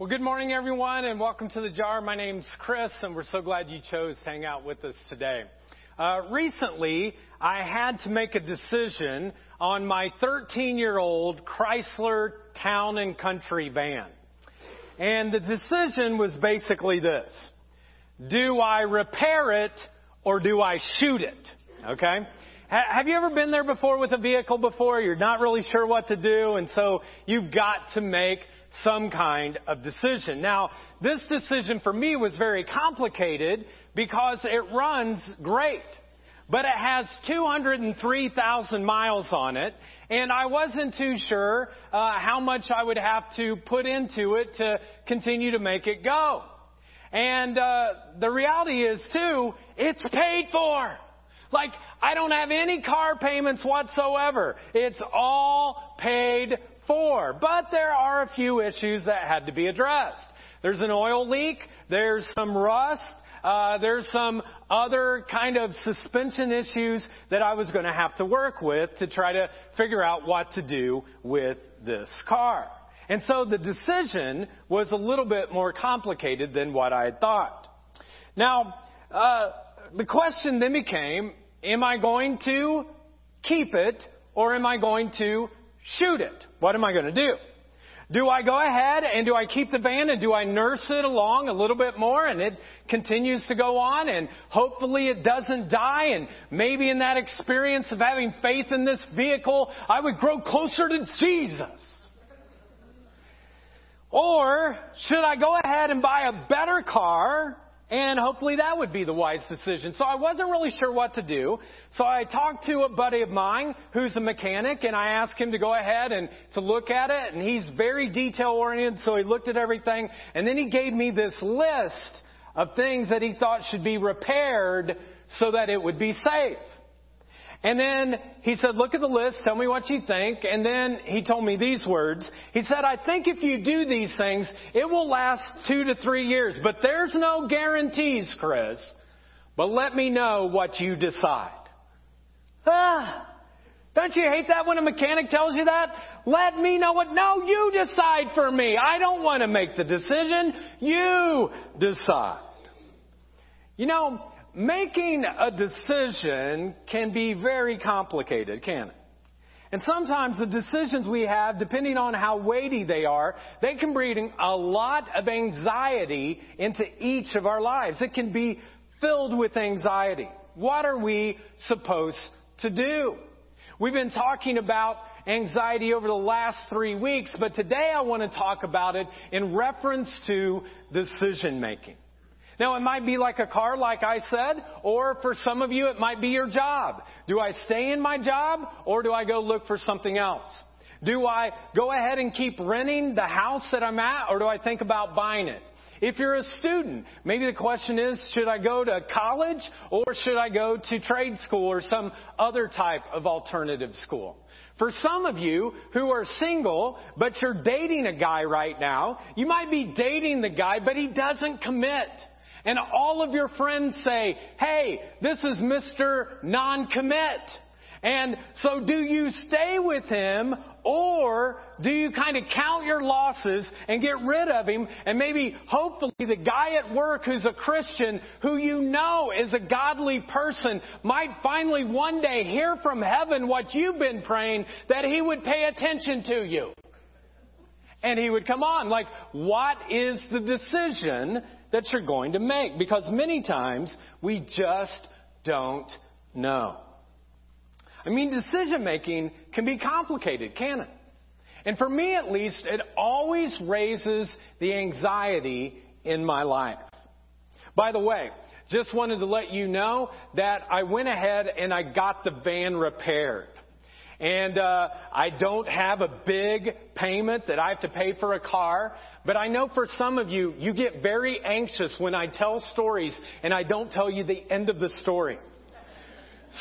Well, good morning, everyone, and welcome to the jar. My name's Chris, and we're so glad you chose to hang out with us today. Uh, recently, I had to make a decision on my 13 year old Chrysler Town and Country van. And the decision was basically this. Do I repair it or do I shoot it? Okay? Have you ever been there before with a vehicle before? You're not really sure what to do, and so you've got to make some kind of decision. Now, this decision for me was very complicated because it runs great. But it has 203,000 miles on it, and I wasn't too sure uh, how much I would have to put into it to continue to make it go. And uh, the reality is, too, it's paid for. Like, I don't have any car payments whatsoever. It's all paid But there are a few issues that had to be addressed. There's an oil leak. There's some rust. Uh, there's some other kind of suspension issues that I was going to have to work with to try to figure out what to do with this car. And so the decision was a little bit more complicated than what I had thought. Now, uh, the question then became, am I going to keep it or am I going to shoot it. What am I going to do? Do I go ahead and do I keep the van and do I nurse it along a little bit more and it continues to go on and hopefully it doesn't die and maybe in that experience of having faith in this vehicle, I would grow closer to Jesus. Or should I go ahead and buy a better car and hopefully that would be the wise decision. So I wasn't really sure what to do. So I talked to a buddy of mine who's a mechanic and I asked him to go ahead and to look at it. And he's very detail oriented. So he looked at everything and then he gave me this list of things that he thought should be repaired so that it would be safe. And then he said, look at the list, tell me what you think. And then he told me these words. He said, I think if you do these things, it will last two to three years. But there's no guarantees, Chris. But let me know what you decide. Ah, don't you hate that when a mechanic tells you that? Let me know what, no, you decide for me. I don't want to make the decision. You decide. You know, making a decision can be very complicated, can it? And sometimes the decisions we have, depending on how weighty they are, they can bring a lot of anxiety into each of our lives. It can be filled with anxiety. What are we supposed to do? We've been talking about anxiety over the last three weeks, but today I want to talk about it in reference to decision making. Now, it might be like a car, like I said, or for some of you, it might be your job. Do I stay in my job, or do I go look for something else? Do I go ahead and keep renting the house that I'm at, or do I think about buying it? If you're a student, maybe the question is, should I go to college or should I go to trade school or some other type of alternative school? For some of you who are single, but you're dating a guy right now, you might be dating the guy, but he doesn't commit. And all of your friends say, hey, this is Mr. Non-commit. And so do you stay with him or do you kind of count your losses and get rid of him and maybe hopefully the guy at work who's a Christian who you know is a godly person might finally one day hear from heaven what you've been praying that he would pay attention to you. And he would come on. Like, what is the decision that you're going to make because many times we just don't know. I mean, decision making can be complicated, can it? And for me at least, it always raises the anxiety in my life. By the way, just wanted to let you know that I went ahead and I got the van repaired. And uh, I don't have a big payment that I have to pay for a car. But I know for some of you, you get very anxious when I tell stories and I don't tell you the end of the story.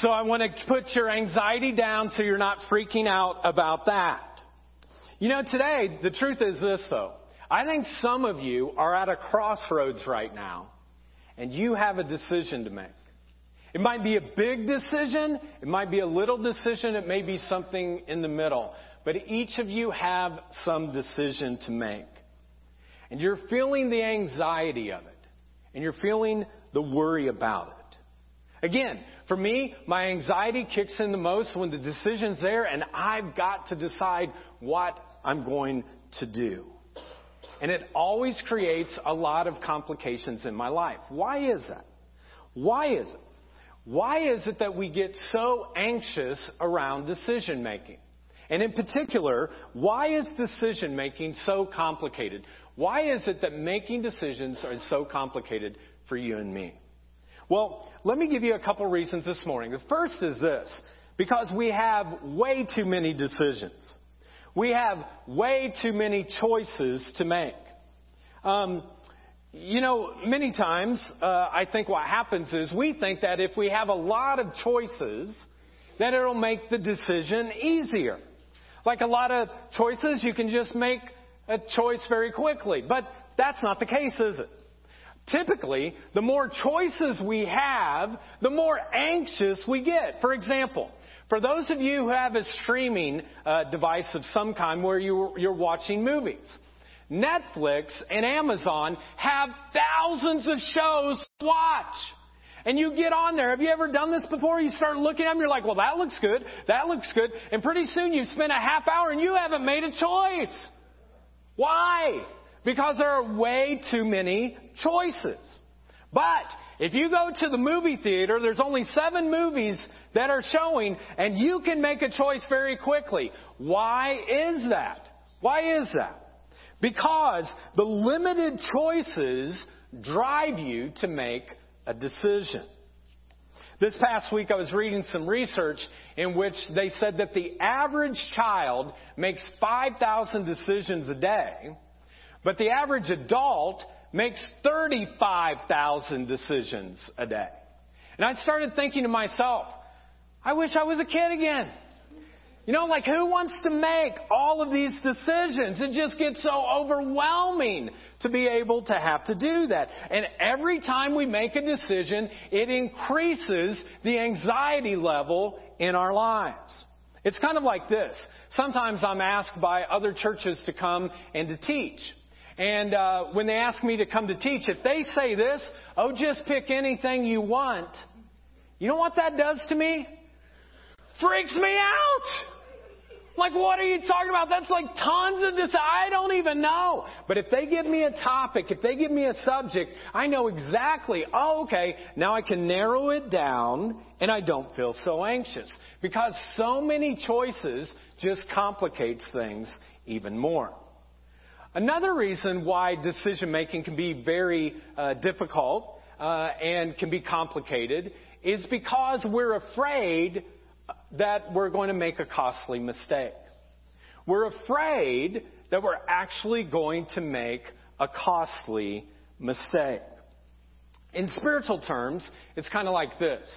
So I want to put your anxiety down so you're not freaking out about that. You know, today, the truth is this though. I think some of you are at a crossroads right now and you have a decision to make. It might be a big decision. It might be a little decision. It may be something in the middle. But each of you have some decision to make. and you're feeling the anxiety of it, and you're feeling the worry about it. Again, for me, my anxiety kicks in the most when the decision's there and I've got to decide what I'm going to do. And it always creates a lot of complications in my life. Why is that? Why is it? Why is it that we get so anxious around decision making? And in particular, why is decision making so complicated? Why is it that making decisions are so complicated for you and me? Well, let me give you a couple reasons this morning. The first is this because we have way too many decisions. We have way too many choices to make. Um, you know, many times uh, I think what happens is we think that if we have a lot of choices, that it'll make the decision easier. Like a lot of choices, you can just make a choice very quickly. But that's not the case, is it? Typically, the more choices we have, the more anxious we get. For example, for those of you who have a streaming uh, device of some kind where you, you're watching movies, Netflix and Amazon have thousands of shows to watch. And you get on there. Have you ever done this before? You start looking at them, you're like, well, that looks good. That looks good. And pretty soon you've spent a half hour and you haven't made a choice. Why? Because there are way too many choices. But if you go to the movie theater, there's only seven movies that are showing and you can make a choice very quickly. Why is that? Why is that? Because the limited choices drive you to make a decision. This past week I was reading some research in which they said that the average child makes 5,000 decisions a day, but the average adult makes 35,000 decisions a day. And I started thinking to myself, I wish I was a kid again. You know, like who wants to make all of these decisions? It just gets so overwhelming to be able to have to do that. And every time we make a decision, it increases the anxiety level in our lives. It's kind of like this. Sometimes I'm asked by other churches to come and to teach. And uh, when they ask me to come to teach, if they say this, oh, just pick anything you want, you know what that does to me? Freaks me out! Like, what are you talking about? That's like tons of this. I don't even know. But if they give me a topic, if they give me a subject, I know exactly, oh, okay, now I can narrow it down and I don't feel so anxious. Because so many choices just complicates things even more. Another reason why decision making can be very uh, difficult uh, and can be complicated is because we're afraid that we're going to make a costly mistake. We're afraid that we're actually going to make a costly mistake. In spiritual terms, it's kind of like this.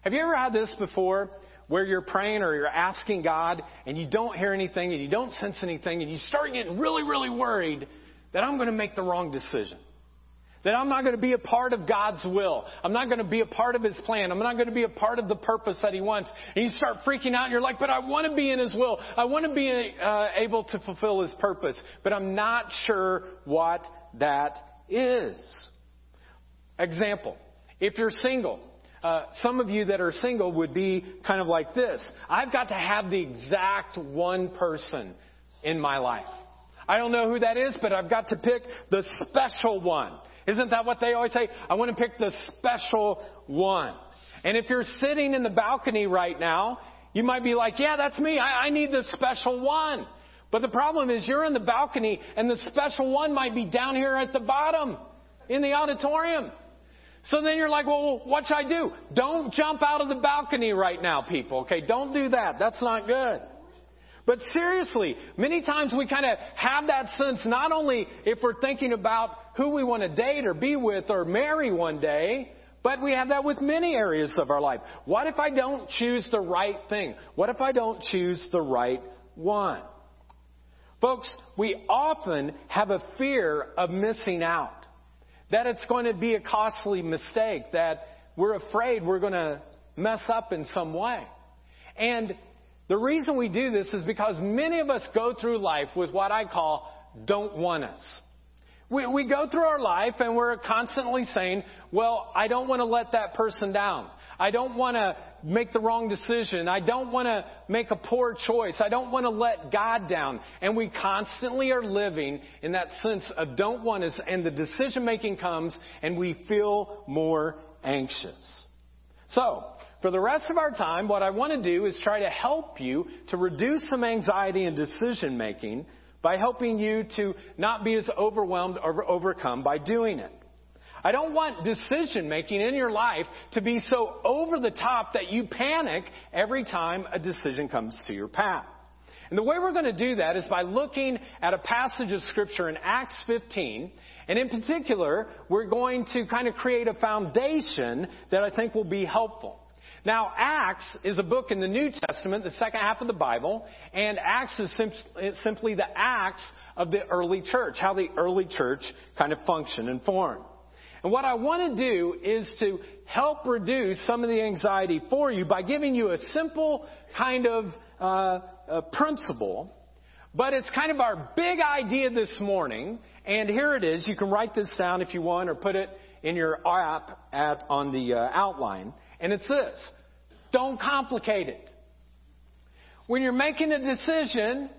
Have you ever had this before where you're praying or you're asking God and you don't hear anything and you don't sense anything and you start getting really, really worried that I'm going to make the wrong decision? That I'm not going to be a part of God's will. I'm not going to be a part of His plan. I'm not going to be a part of the purpose that He wants. And you start freaking out and you're like, but I want to be in His will. I want to be uh, able to fulfill His purpose. But I'm not sure what that is. Example. If you're single, uh, some of you that are single would be kind of like this. I've got to have the exact one person in my life. I don't know who that is, but I've got to pick the special one. Isn't that what they always say? I want to pick the special one. And if you're sitting in the balcony right now, you might be like, yeah, that's me. I, I need the special one. But the problem is you're in the balcony and the special one might be down here at the bottom in the auditorium. So then you're like, well, what should I do? Don't jump out of the balcony right now, people. Okay, don't do that. That's not good. But seriously, many times we kind of have that sense not only if we're thinking about who we want to date or be with or marry one day, but we have that with many areas of our life. What if I don't choose the right thing? What if I don't choose the right one? Folks, we often have a fear of missing out. That it's going to be a costly mistake, that we're afraid we're going to mess up in some way. And the reason we do this is because many of us go through life with what I call don't want us. We, we go through our life and we're constantly saying, well, I don't want to let that person down. I don't want to make the wrong decision. I don't want to make a poor choice. I don't want to let God down. And we constantly are living in that sense of don't want to, and the decision making comes and we feel more anxious. So, for the rest of our time, what I want to do is try to help you to reduce some anxiety and decision making by helping you to not be as overwhelmed or overcome by doing it. I don't want decision making in your life to be so over the top that you panic every time a decision comes to your path. And the way we're going to do that is by looking at a passage of scripture in Acts 15. And in particular, we're going to kind of create a foundation that I think will be helpful. Now, Acts is a book in the New Testament, the second half of the Bible, and Acts is simply the acts of the early church, how the early church kind of functioned and formed. And what I want to do is to help reduce some of the anxiety for you by giving you a simple kind of uh, principle. But it's kind of our big idea this morning. And here it is. You can write this down if you want or put it in your app at, on the uh, outline. And it's this. Don't complicate it. When you're making a decision,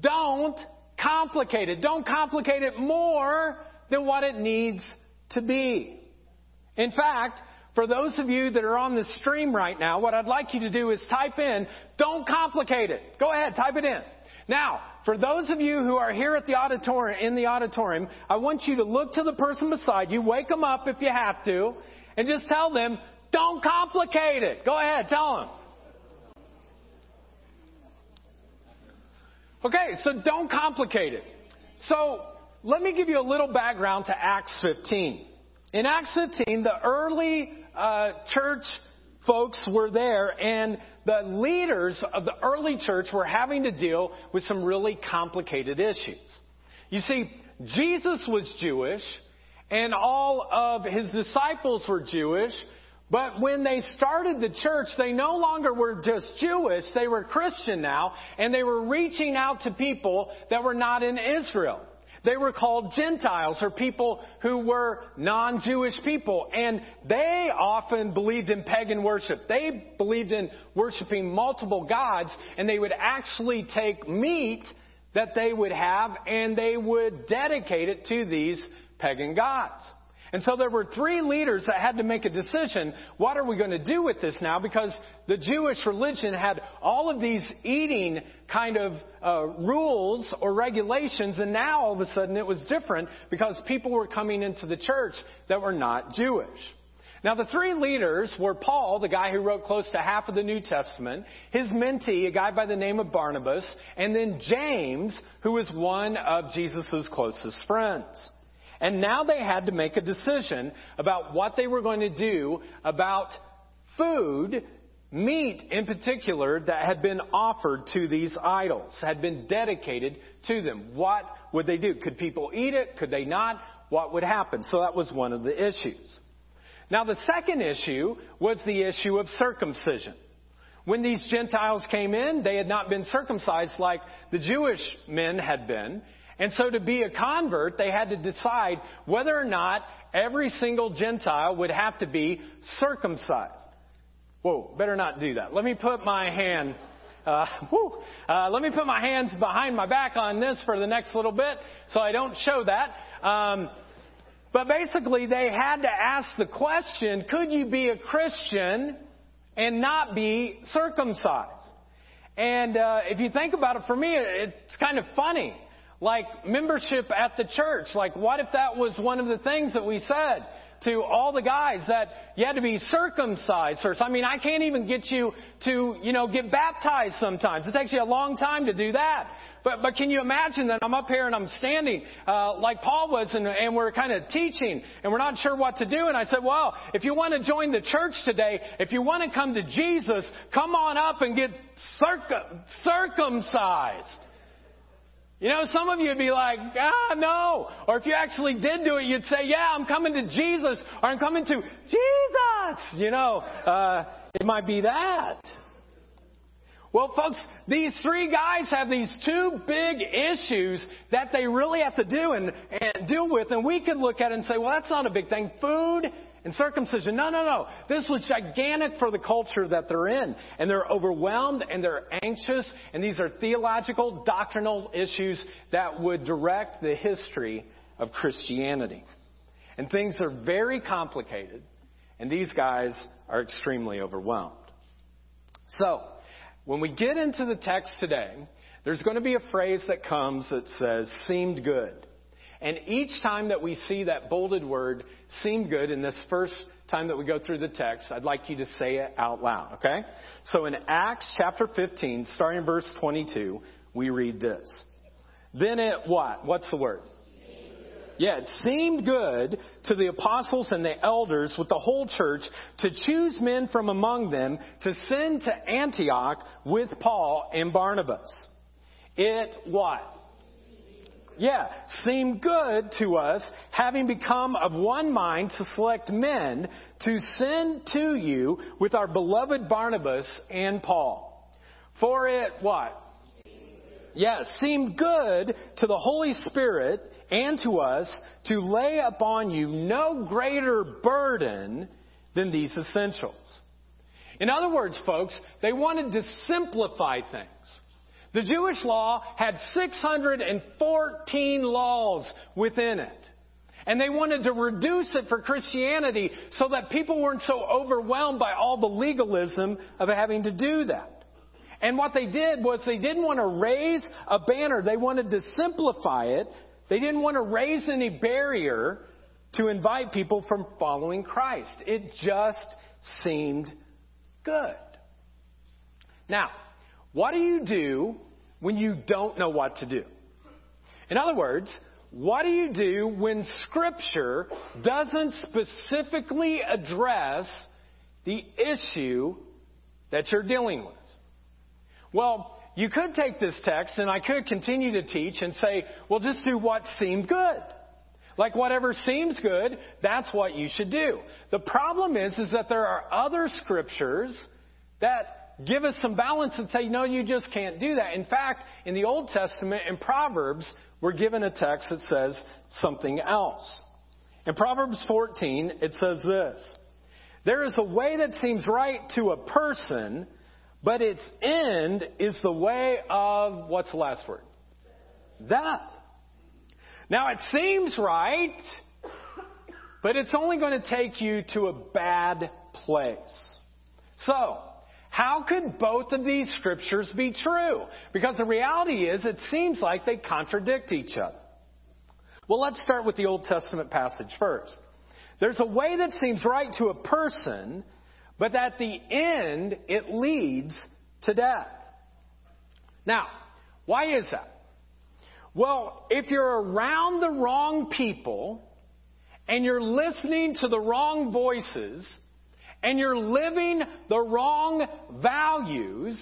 don't complicate it. Don't complicate it more than what it needs to be. In fact, for those of you that are on the stream right now, what I'd like you to do is type in, don't complicate it. Go ahead, type it in. Now, for those of you who are here at the auditorium, in the auditorium, I want you to look to the person beside you, wake them up if you have to, and just tell them, don't complicate it. Go ahead, tell them. Okay, so don't complicate it. So, let me give you a little background to Acts 15. In Acts 15, the early uh, church folks were there, and the leaders of the early church were having to deal with some really complicated issues. You see, Jesus was Jewish, and all of his disciples were Jewish, but when they started the church, they no longer were just Jewish, they were Christian now, and they were reaching out to people that were not in Israel. They were called Gentiles or people who were non-Jewish people. And they often believed in pagan worship. They believed in worshiping multiple gods and they would actually take meat that they would have and they would dedicate it to these pagan gods. And so there were three leaders that had to make a decision. What are we going to do with this now? Because the Jewish religion had all of these eating kind of uh, rules or regulations, and now all of a sudden it was different because people were coming into the church that were not Jewish. Now, the three leaders were Paul, the guy who wrote close to half of the New Testament, his mentee, a guy by the name of Barnabas, and then James, who was one of Jesus' closest friends. And now they had to make a decision about what they were going to do about food, meat in particular, that had been offered to these idols, had been dedicated to them. What would they do? Could people eat it? Could they not? What would happen? So that was one of the issues. Now the second issue was the issue of circumcision. When these Gentiles came in, they had not been circumcised like the Jewish men had been. And so to be a convert, they had to decide whether or not every single Gentile would have to be circumcised. Whoa, better not do that. Let me put my hand, uh, whew, uh, let me put my hands behind my back on this for the next little bit so I don't show that. Um, but basically, they had to ask the question, could you be a Christian and not be circumcised? And uh, if you think about it, for me, it's kind of funny like membership at the church. Like, what if that was one of the things that we said to all the guys that you had to be circumcised first? I mean, I can't even get you to, you know, get baptized sometimes. It takes you a long time to do that. But, but can you imagine that I'm up here and I'm standing, uh, like Paul was and, and we're kind of teaching and we're not sure what to do. And I said, well, if you want to join the church today, if you want to come to Jesus, come on up and get circum- circumcised. You know, some of you would be like, ah, no. Or if you actually did do it, you'd say, yeah, I'm coming to Jesus, or I'm coming to Jesus. You know, uh, it might be that. Well, folks, these three guys have these two big issues that they really have to do and, and deal with, and we could look at it and say, well, that's not a big thing. Food and circumcision. No, no, no. This was gigantic for the culture that they're in. And they're overwhelmed and they're anxious. And these are theological, doctrinal issues that would direct the history of Christianity. And things are very complicated. And these guys are extremely overwhelmed. So, when we get into the text today, there's going to be a phrase that comes that says, seemed good. And each time that we see that bolded word, seem good, in this first time that we go through the text, I'd like you to say it out loud, okay? So in Acts chapter 15, starting in verse 22, we read this. Then it what? What's the word? Yeah, it seemed good to the apostles and the elders with the whole church to choose men from among them to send to Antioch with Paul and Barnabas. It what? Yeah, seemed good to us, having become of one mind to select men to send to you with our beloved Barnabas and Paul. For it what? Yeah, seemed good to the Holy Spirit and to us to lay upon you no greater burden than these essentials. In other words, folks, they wanted to simplify things. The Jewish law had 614 laws within it. And they wanted to reduce it for Christianity so that people weren't so overwhelmed by all the legalism of having to do that. And what they did was they didn't want to raise a banner. They wanted to simplify it they didn't want to raise any barrier to invite people from following Christ. It just seemed good. Now, what do you do when you don't know what to do? In other words, what do you do when Scripture doesn't specifically address the issue that you're dealing with? Well, you could take this text and I could continue to teach and say, well, just do what seemed good. Like whatever seems good, that's what you should do. The problem is, is that there are other scriptures that give us some balance and say, no, you just can't do that. In fact, in the Old Testament, in Proverbs, we're given a text that says something else. In Proverbs 14, it says this. There is a way that seems right to a person, but its end is the way of, what's the last word? Death. Now it seems right, but it's only going to take you to a bad place. So, how could both of these scriptures be true? Because the reality is, it seems like they contradict each other. Well, let's start with the Old Testament passage first. There's a way that seems right to a person, but at the end, it leads to death. Now, why is that? Well, if you're around the wrong people and you're listening to the wrong voices and you're living the wrong values,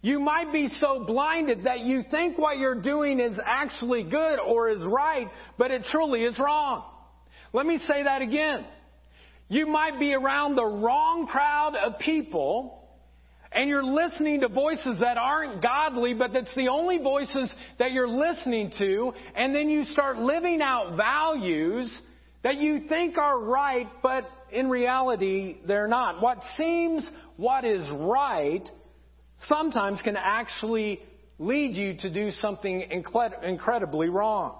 you might be so blinded that you think what you're doing is actually good or is right, but it truly is wrong. Let me say that again. You might be around the wrong crowd of people and you're listening to voices that aren't godly, but that's the only voices that you're listening to, and then you start living out values that you think are right, but in reality, they're not. What seems what is right sometimes can actually lead you to do something incredibly wrong.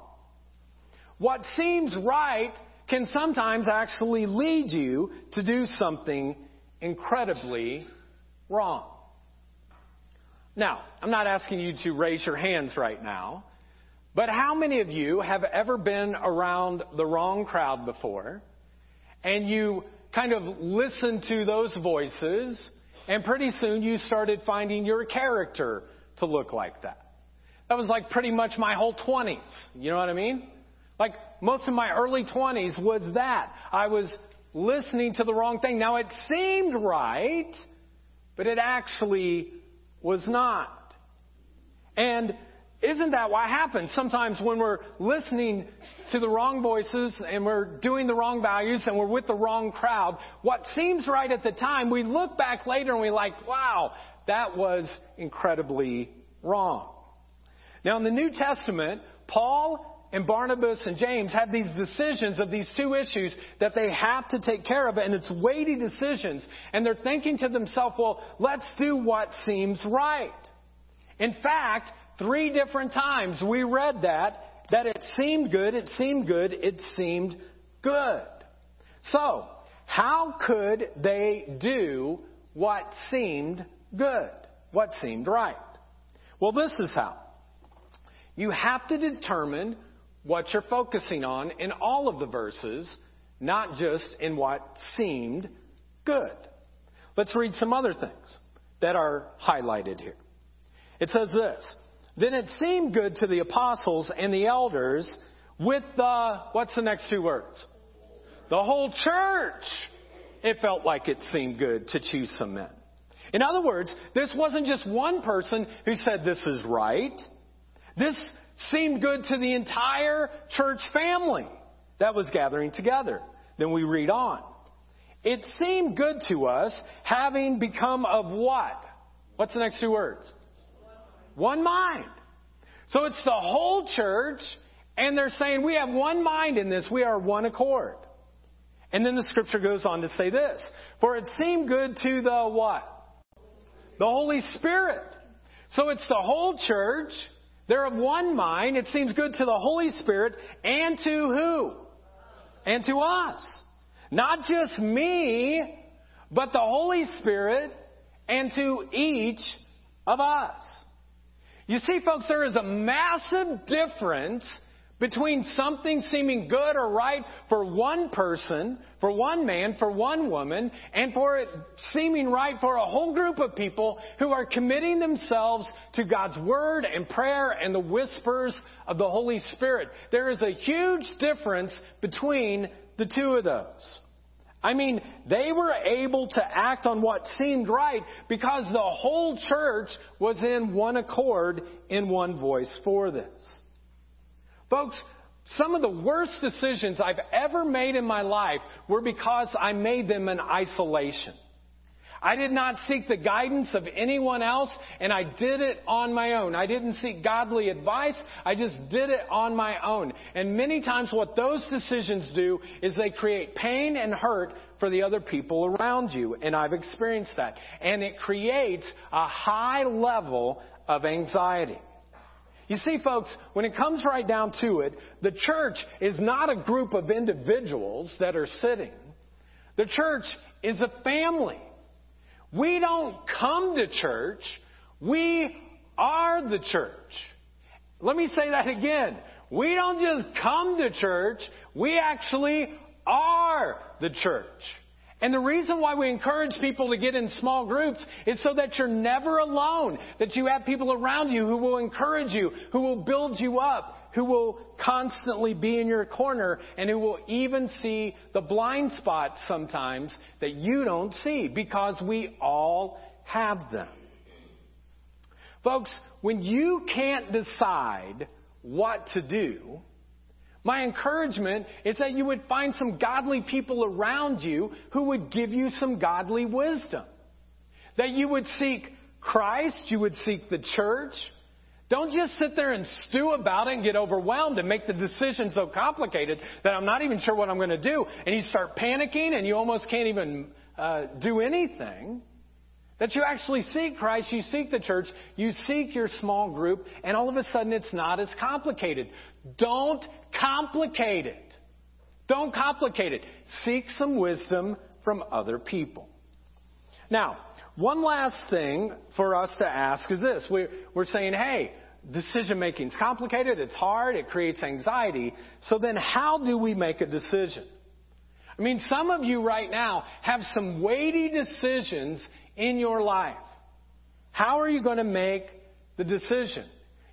What seems right can sometimes actually lead you to do something incredibly wrong. Now, I'm not asking you to raise your hands right now, but how many of you have ever been around the wrong crowd before and you kind of listened to those voices and pretty soon you started finding your character to look like that? That was like pretty much my whole 20s. You know what I mean? Like most of my early 20s was that. I was listening to the wrong thing. Now it seemed right, but it actually was not. And isn't that what happens? Sometimes when we're listening to the wrong voices and we're doing the wrong values and we're with the wrong crowd, what seems right at the time, we look back later and we're like, wow, that was incredibly wrong. Now, in the New Testament, Paul and Barnabas and James have these decisions of these two issues that they have to take care of, and it's weighty decisions. And they're thinking to themselves, well, let's do what seems right. In fact, three different times we read that, that it seemed good, it seemed good, it seemed good. So, how could they do what seemed good? What seemed right? Well, this is how. You have to determine what you're focusing on in all of the verses, not just in what seemed good. Let's read some other things that are highlighted here. It says this Then it seemed good to the apostles and the elders with the, what's the next two words? The whole church. It felt like it seemed good to choose some men. In other words, this wasn't just one person who said this is right. This seemed good to the entire church family that was gathering together. Then we read on. It seemed good to us having become of what? What's the next two words? One mind. So it's the whole church, and they're saying we have one mind in this. We are one accord. And then the scripture goes on to say this. For it seemed good to the what? The Holy Spirit. So it's the whole church they're of one mind. It seems good to the Holy Spirit and to who? And to us. Not just me, but the Holy Spirit and to each of us. You see, folks, there is a massive difference between something seeming good or right for one person, for one man, for one woman, and for it seeming right for a whole group of people who are committing themselves to God's Word and prayer and the whispers of the Holy Spirit. There is a huge difference between the two of those. I mean, they were able to act on what seemed right because the whole church was in one accord, in one voice for this. Folks, some of the worst decisions I've ever made in my life were because I made them in isolation. I did not seek the guidance of anyone else, and I did it on my own. I didn't seek godly advice. I just did it on my own. And many times what those decisions do is they create pain and hurt for the other people around you. And I've experienced that. And it creates a high level of anxiety. You see, folks, when it comes right down to it, the church is not a group of individuals that are sitting. The church is a family. We don't come to church, we are the church. Let me say that again. We don't just come to church, we actually are the church. And the reason why we encourage people to get in small groups is so that you're never alone, that you have people around you who will encourage you, who will build you up, who will constantly be in your corner, and who will even see the blind spots sometimes that you don't see because we all have them. Folks, when you can't decide what to do, my encouragement is that you would find some godly people around you who would give you some godly wisdom. That you would seek Christ, you would seek the church. Don't just sit there and stew about it and get overwhelmed and make the decision so complicated that I'm not even sure what I'm going to do. And you start panicking and you almost can't even uh, do anything. That you actually seek Christ, you seek the church, you seek your small group, and all of a sudden it's not as complicated. Don't complicate it. Don't complicate it. Seek some wisdom from other people. Now, one last thing for us to ask is this. We're, we're saying, hey, decision making is complicated, it's hard, it creates anxiety. So then how do we make a decision? I mean, some of you right now have some weighty decisions in your life. How are you going to make the decision?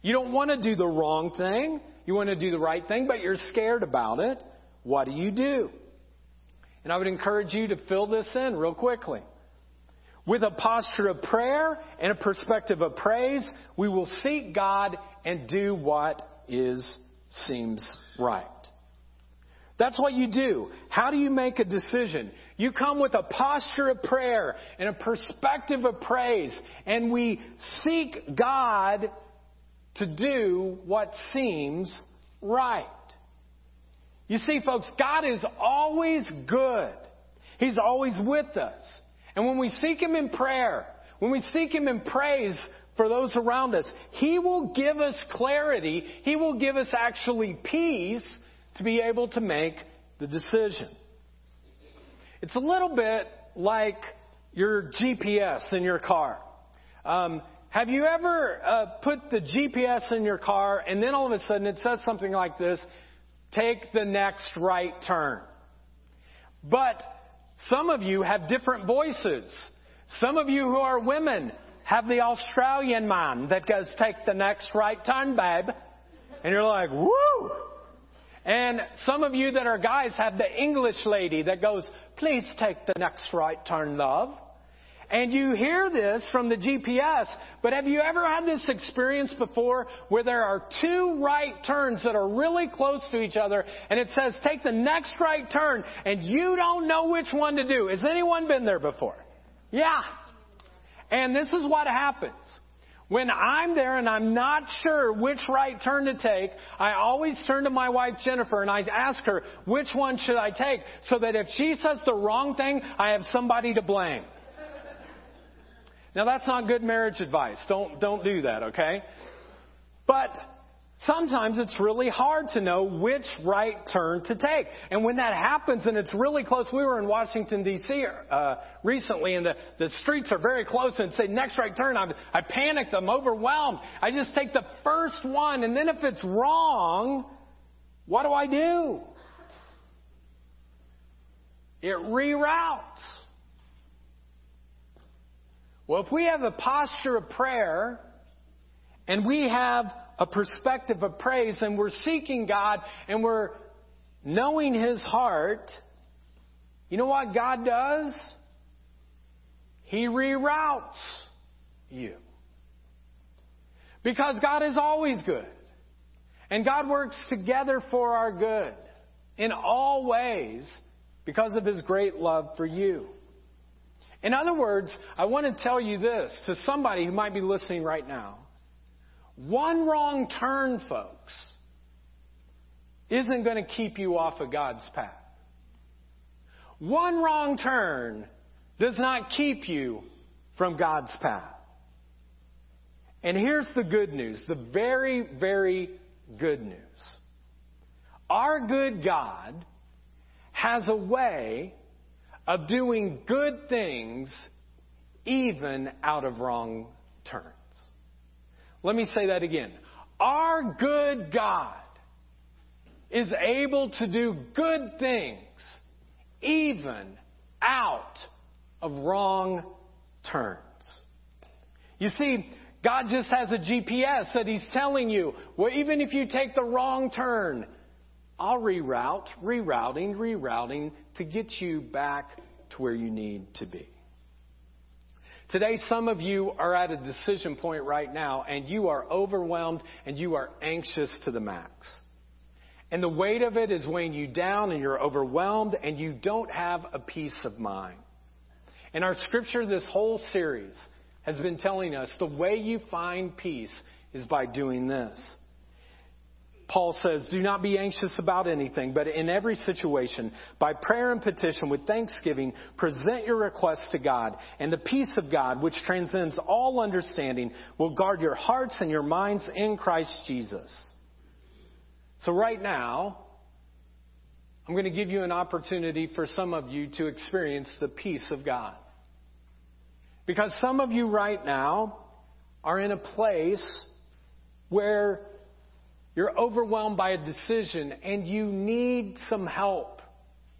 You don't want to do the wrong thing. You want to do the right thing, but you're scared about it. What do you do? And I would encourage you to fill this in real quickly. With a posture of prayer and a perspective of praise, we will seek God and do what is seems right. That's what you do. How do you make a decision? You come with a posture of prayer and a perspective of praise, and we seek God to do what seems right. You see, folks, God is always good. He's always with us. And when we seek Him in prayer, when we seek Him in praise for those around us, He will give us clarity. He will give us actually peace to be able to make the decision. It's a little bit like your GPS in your car. Um, have you ever uh, put the GPS in your car and then all of a sudden it says something like this take the next right turn? But some of you have different voices. Some of you who are women have the Australian man that goes, take the next right turn, babe. And you're like, woo! And some of you that are guys have the English lady that goes, please take the next right turn, love. And you hear this from the GPS, but have you ever had this experience before where there are two right turns that are really close to each other and it says take the next right turn and you don't know which one to do? Has anyone been there before? Yeah. And this is what happens. When I'm there and I'm not sure which right turn to take, I always turn to my wife Jennifer and I ask her, which one should I take? So that if she says the wrong thing, I have somebody to blame. Now that's not good marriage advice. Don't, don't do that, okay? But Sometimes it's really hard to know which right turn to take. And when that happens and it's really close, we were in Washington, D.C. Uh, recently and the, the streets are very close and say next right turn. I'm, I panicked. I'm overwhelmed. I just take the first one and then if it's wrong, what do I do? It reroutes. Well, if we have a posture of prayer and we have a perspective of praise and we're seeking God and we're knowing His heart, you know what God does? He reroutes you. Because God is always good. And God works together for our good in all ways because of His great love for you. In other words, I want to tell you this to somebody who might be listening right now. One wrong turn, folks, isn't going to keep you off of God's path. One wrong turn does not keep you from God's path. And here's the good news the very, very good news. Our good God has a way of doing good things even out of wrong turns. Let me say that again. Our good God is able to do good things even out of wrong turns. You see, God just has a GPS that He's telling you, well, even if you take the wrong turn, I'll reroute, rerouting, rerouting to get you back to where you need to be. Today, some of you are at a decision point right now and you are overwhelmed and you are anxious to the max. And the weight of it is weighing you down and you're overwhelmed and you don't have a peace of mind. And our scripture this whole series has been telling us the way you find peace is by doing this. Paul says, Do not be anxious about anything, but in every situation, by prayer and petition with thanksgiving, present your requests to God, and the peace of God, which transcends all understanding, will guard your hearts and your minds in Christ Jesus. So, right now, I'm going to give you an opportunity for some of you to experience the peace of God. Because some of you right now are in a place where you're overwhelmed by a decision and you need some help.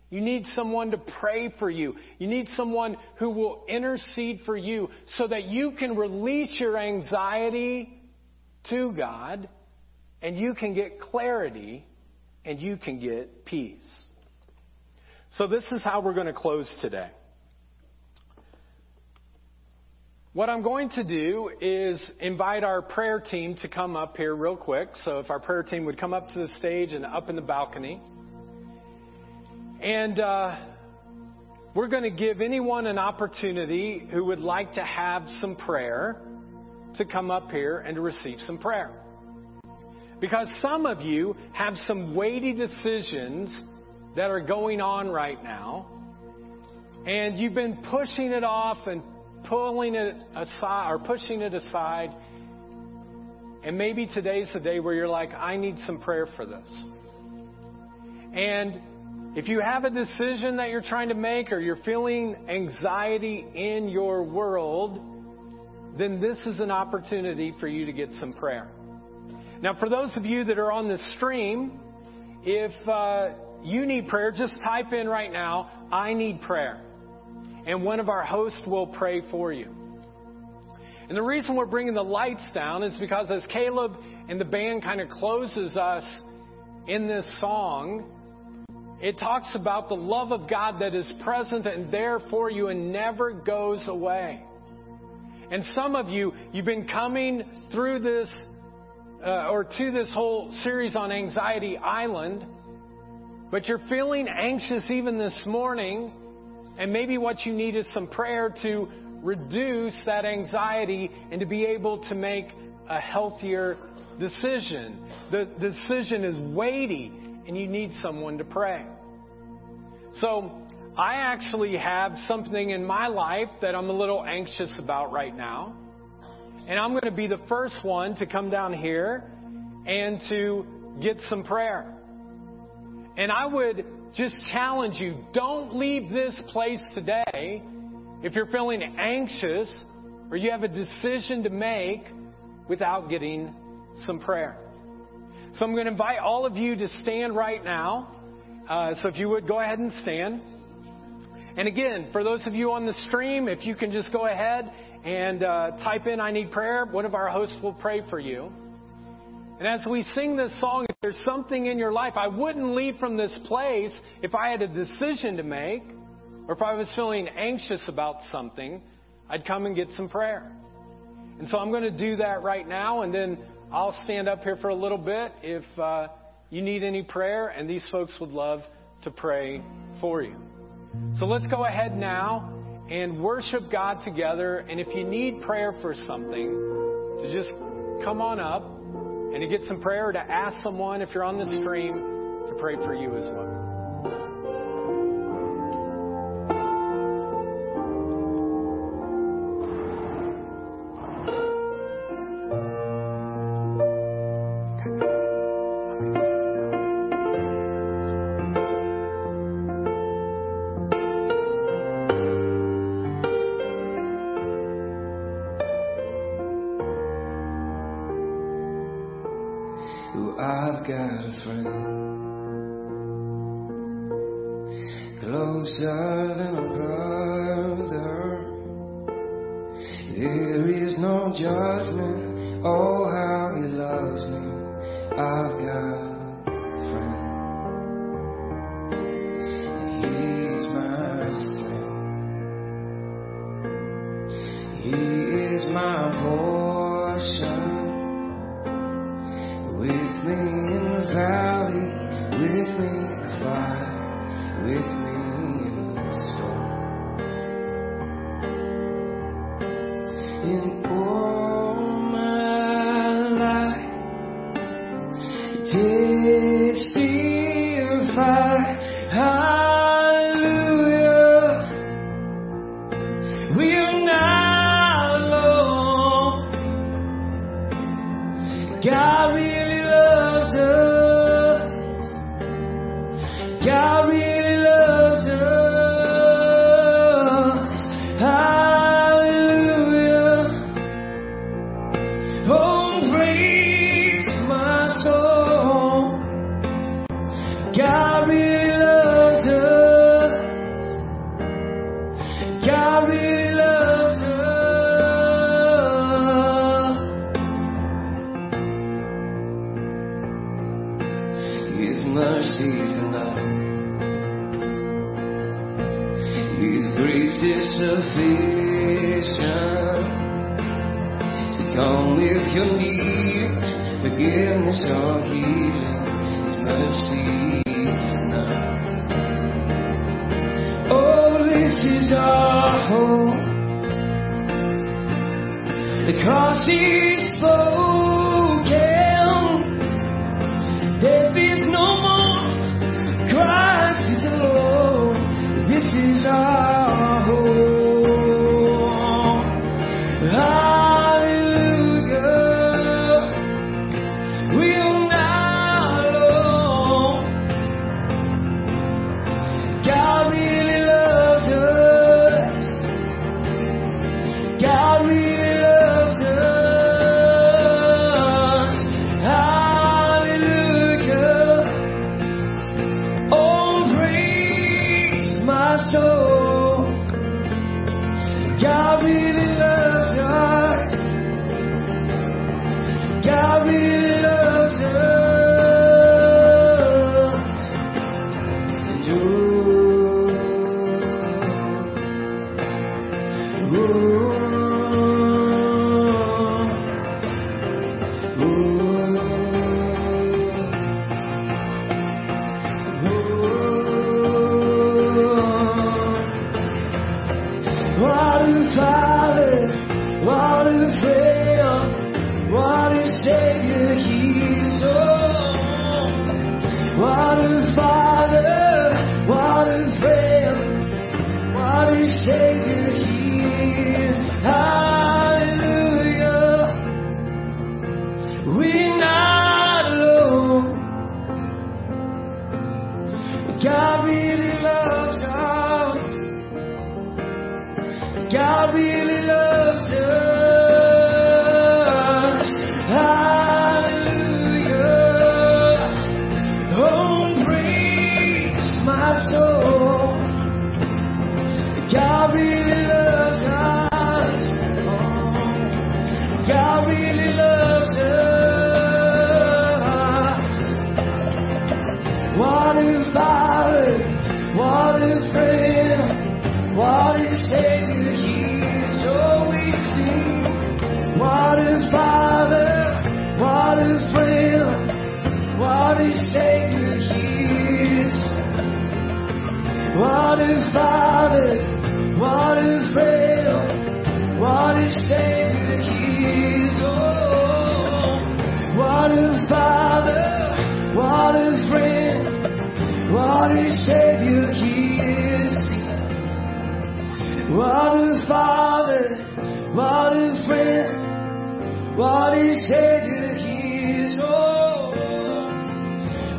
You need someone to pray for you. You need someone who will intercede for you so that you can release your anxiety to God and you can get clarity and you can get peace. So, this is how we're going to close today. What I'm going to do is invite our prayer team to come up here real quick. So if our prayer team would come up to the stage and up in the balcony. And uh, we're going to give anyone an opportunity who would like to have some prayer to come up here and to receive some prayer. Because some of you have some weighty decisions that are going on right now, and you've been pushing it off and pulling it aside or pushing it aside. And maybe today's the day where you're like, I need some prayer for this. And if you have a decision that you're trying to make or you're feeling anxiety in your world, then this is an opportunity for you to get some prayer. Now, for those of you that are on the stream, if uh, you need prayer, just type in right now, I need prayer. And one of our hosts will pray for you. And the reason we're bringing the lights down is because as Caleb and the band kind of closes us in this song, it talks about the love of God that is present and there for you and never goes away. And some of you, you've been coming through this uh, or to this whole series on Anxiety Island, but you're feeling anxious even this morning, and maybe what you need is some prayer to reduce that anxiety and to be able to make a healthier decision. The decision is weighty, and you need someone to pray. So, I actually have something in my life that I'm a little anxious about right now. And I'm going to be the first one to come down here and to get some prayer. And I would just challenge you don't leave this place today if you're feeling anxious or you have a decision to make without getting some prayer. So I'm going to invite all of you to stand right now. Uh, so if you would go ahead and stand. And again, for those of you on the stream, if you can just go ahead and uh, type in I need prayer, one of our hosts will pray for you. And as we sing this song, if there's something in your life, I wouldn't leave from this place if I had a decision to make or if I was feeling anxious about something, I'd come and get some prayer. And so I'm going to do that right now, and then I'll stand up here for a little bit if uh, you need any prayer, and these folks would love to pray for you. So let's go ahead now and worship God together. And if you need prayer for something, to just come on up and to get some prayer, to ask someone if you're on the stream to pray for you as well. friend, closer than a brother. There is no judgment. Oh. you need forgiveness or healing. His mercy tonight. Oh, this is our home. The cross is full.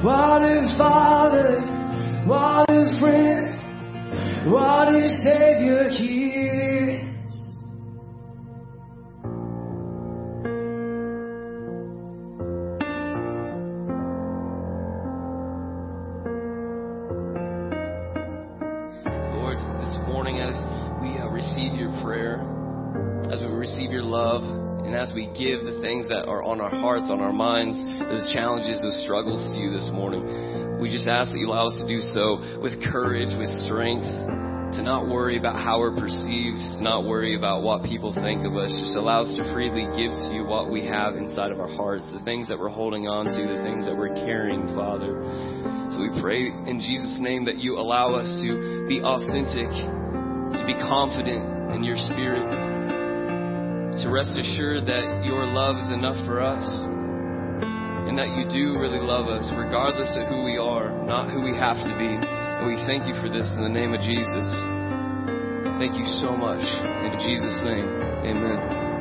What is Father? What is friend? What is Savior? He that are on our hearts, on our minds, those challenges, those struggles to you this morning, we just ask that you allow us to do so with courage, with strength, to not worry about how we're perceived, to not worry about what people think of us. Just allow us to freely give to you what we have inside of our hearts, the things that we're holding on to, the things that we're carrying, Father. So we pray in Jesus' name that you allow us to be authentic, to be confident in your spirit, to rest assured that your love is enough for us, and that you do really love us, regardless of who we are, not who we have to be. And we thank you for this in the name of Jesus. Thank you so much. In Jesus' name, amen.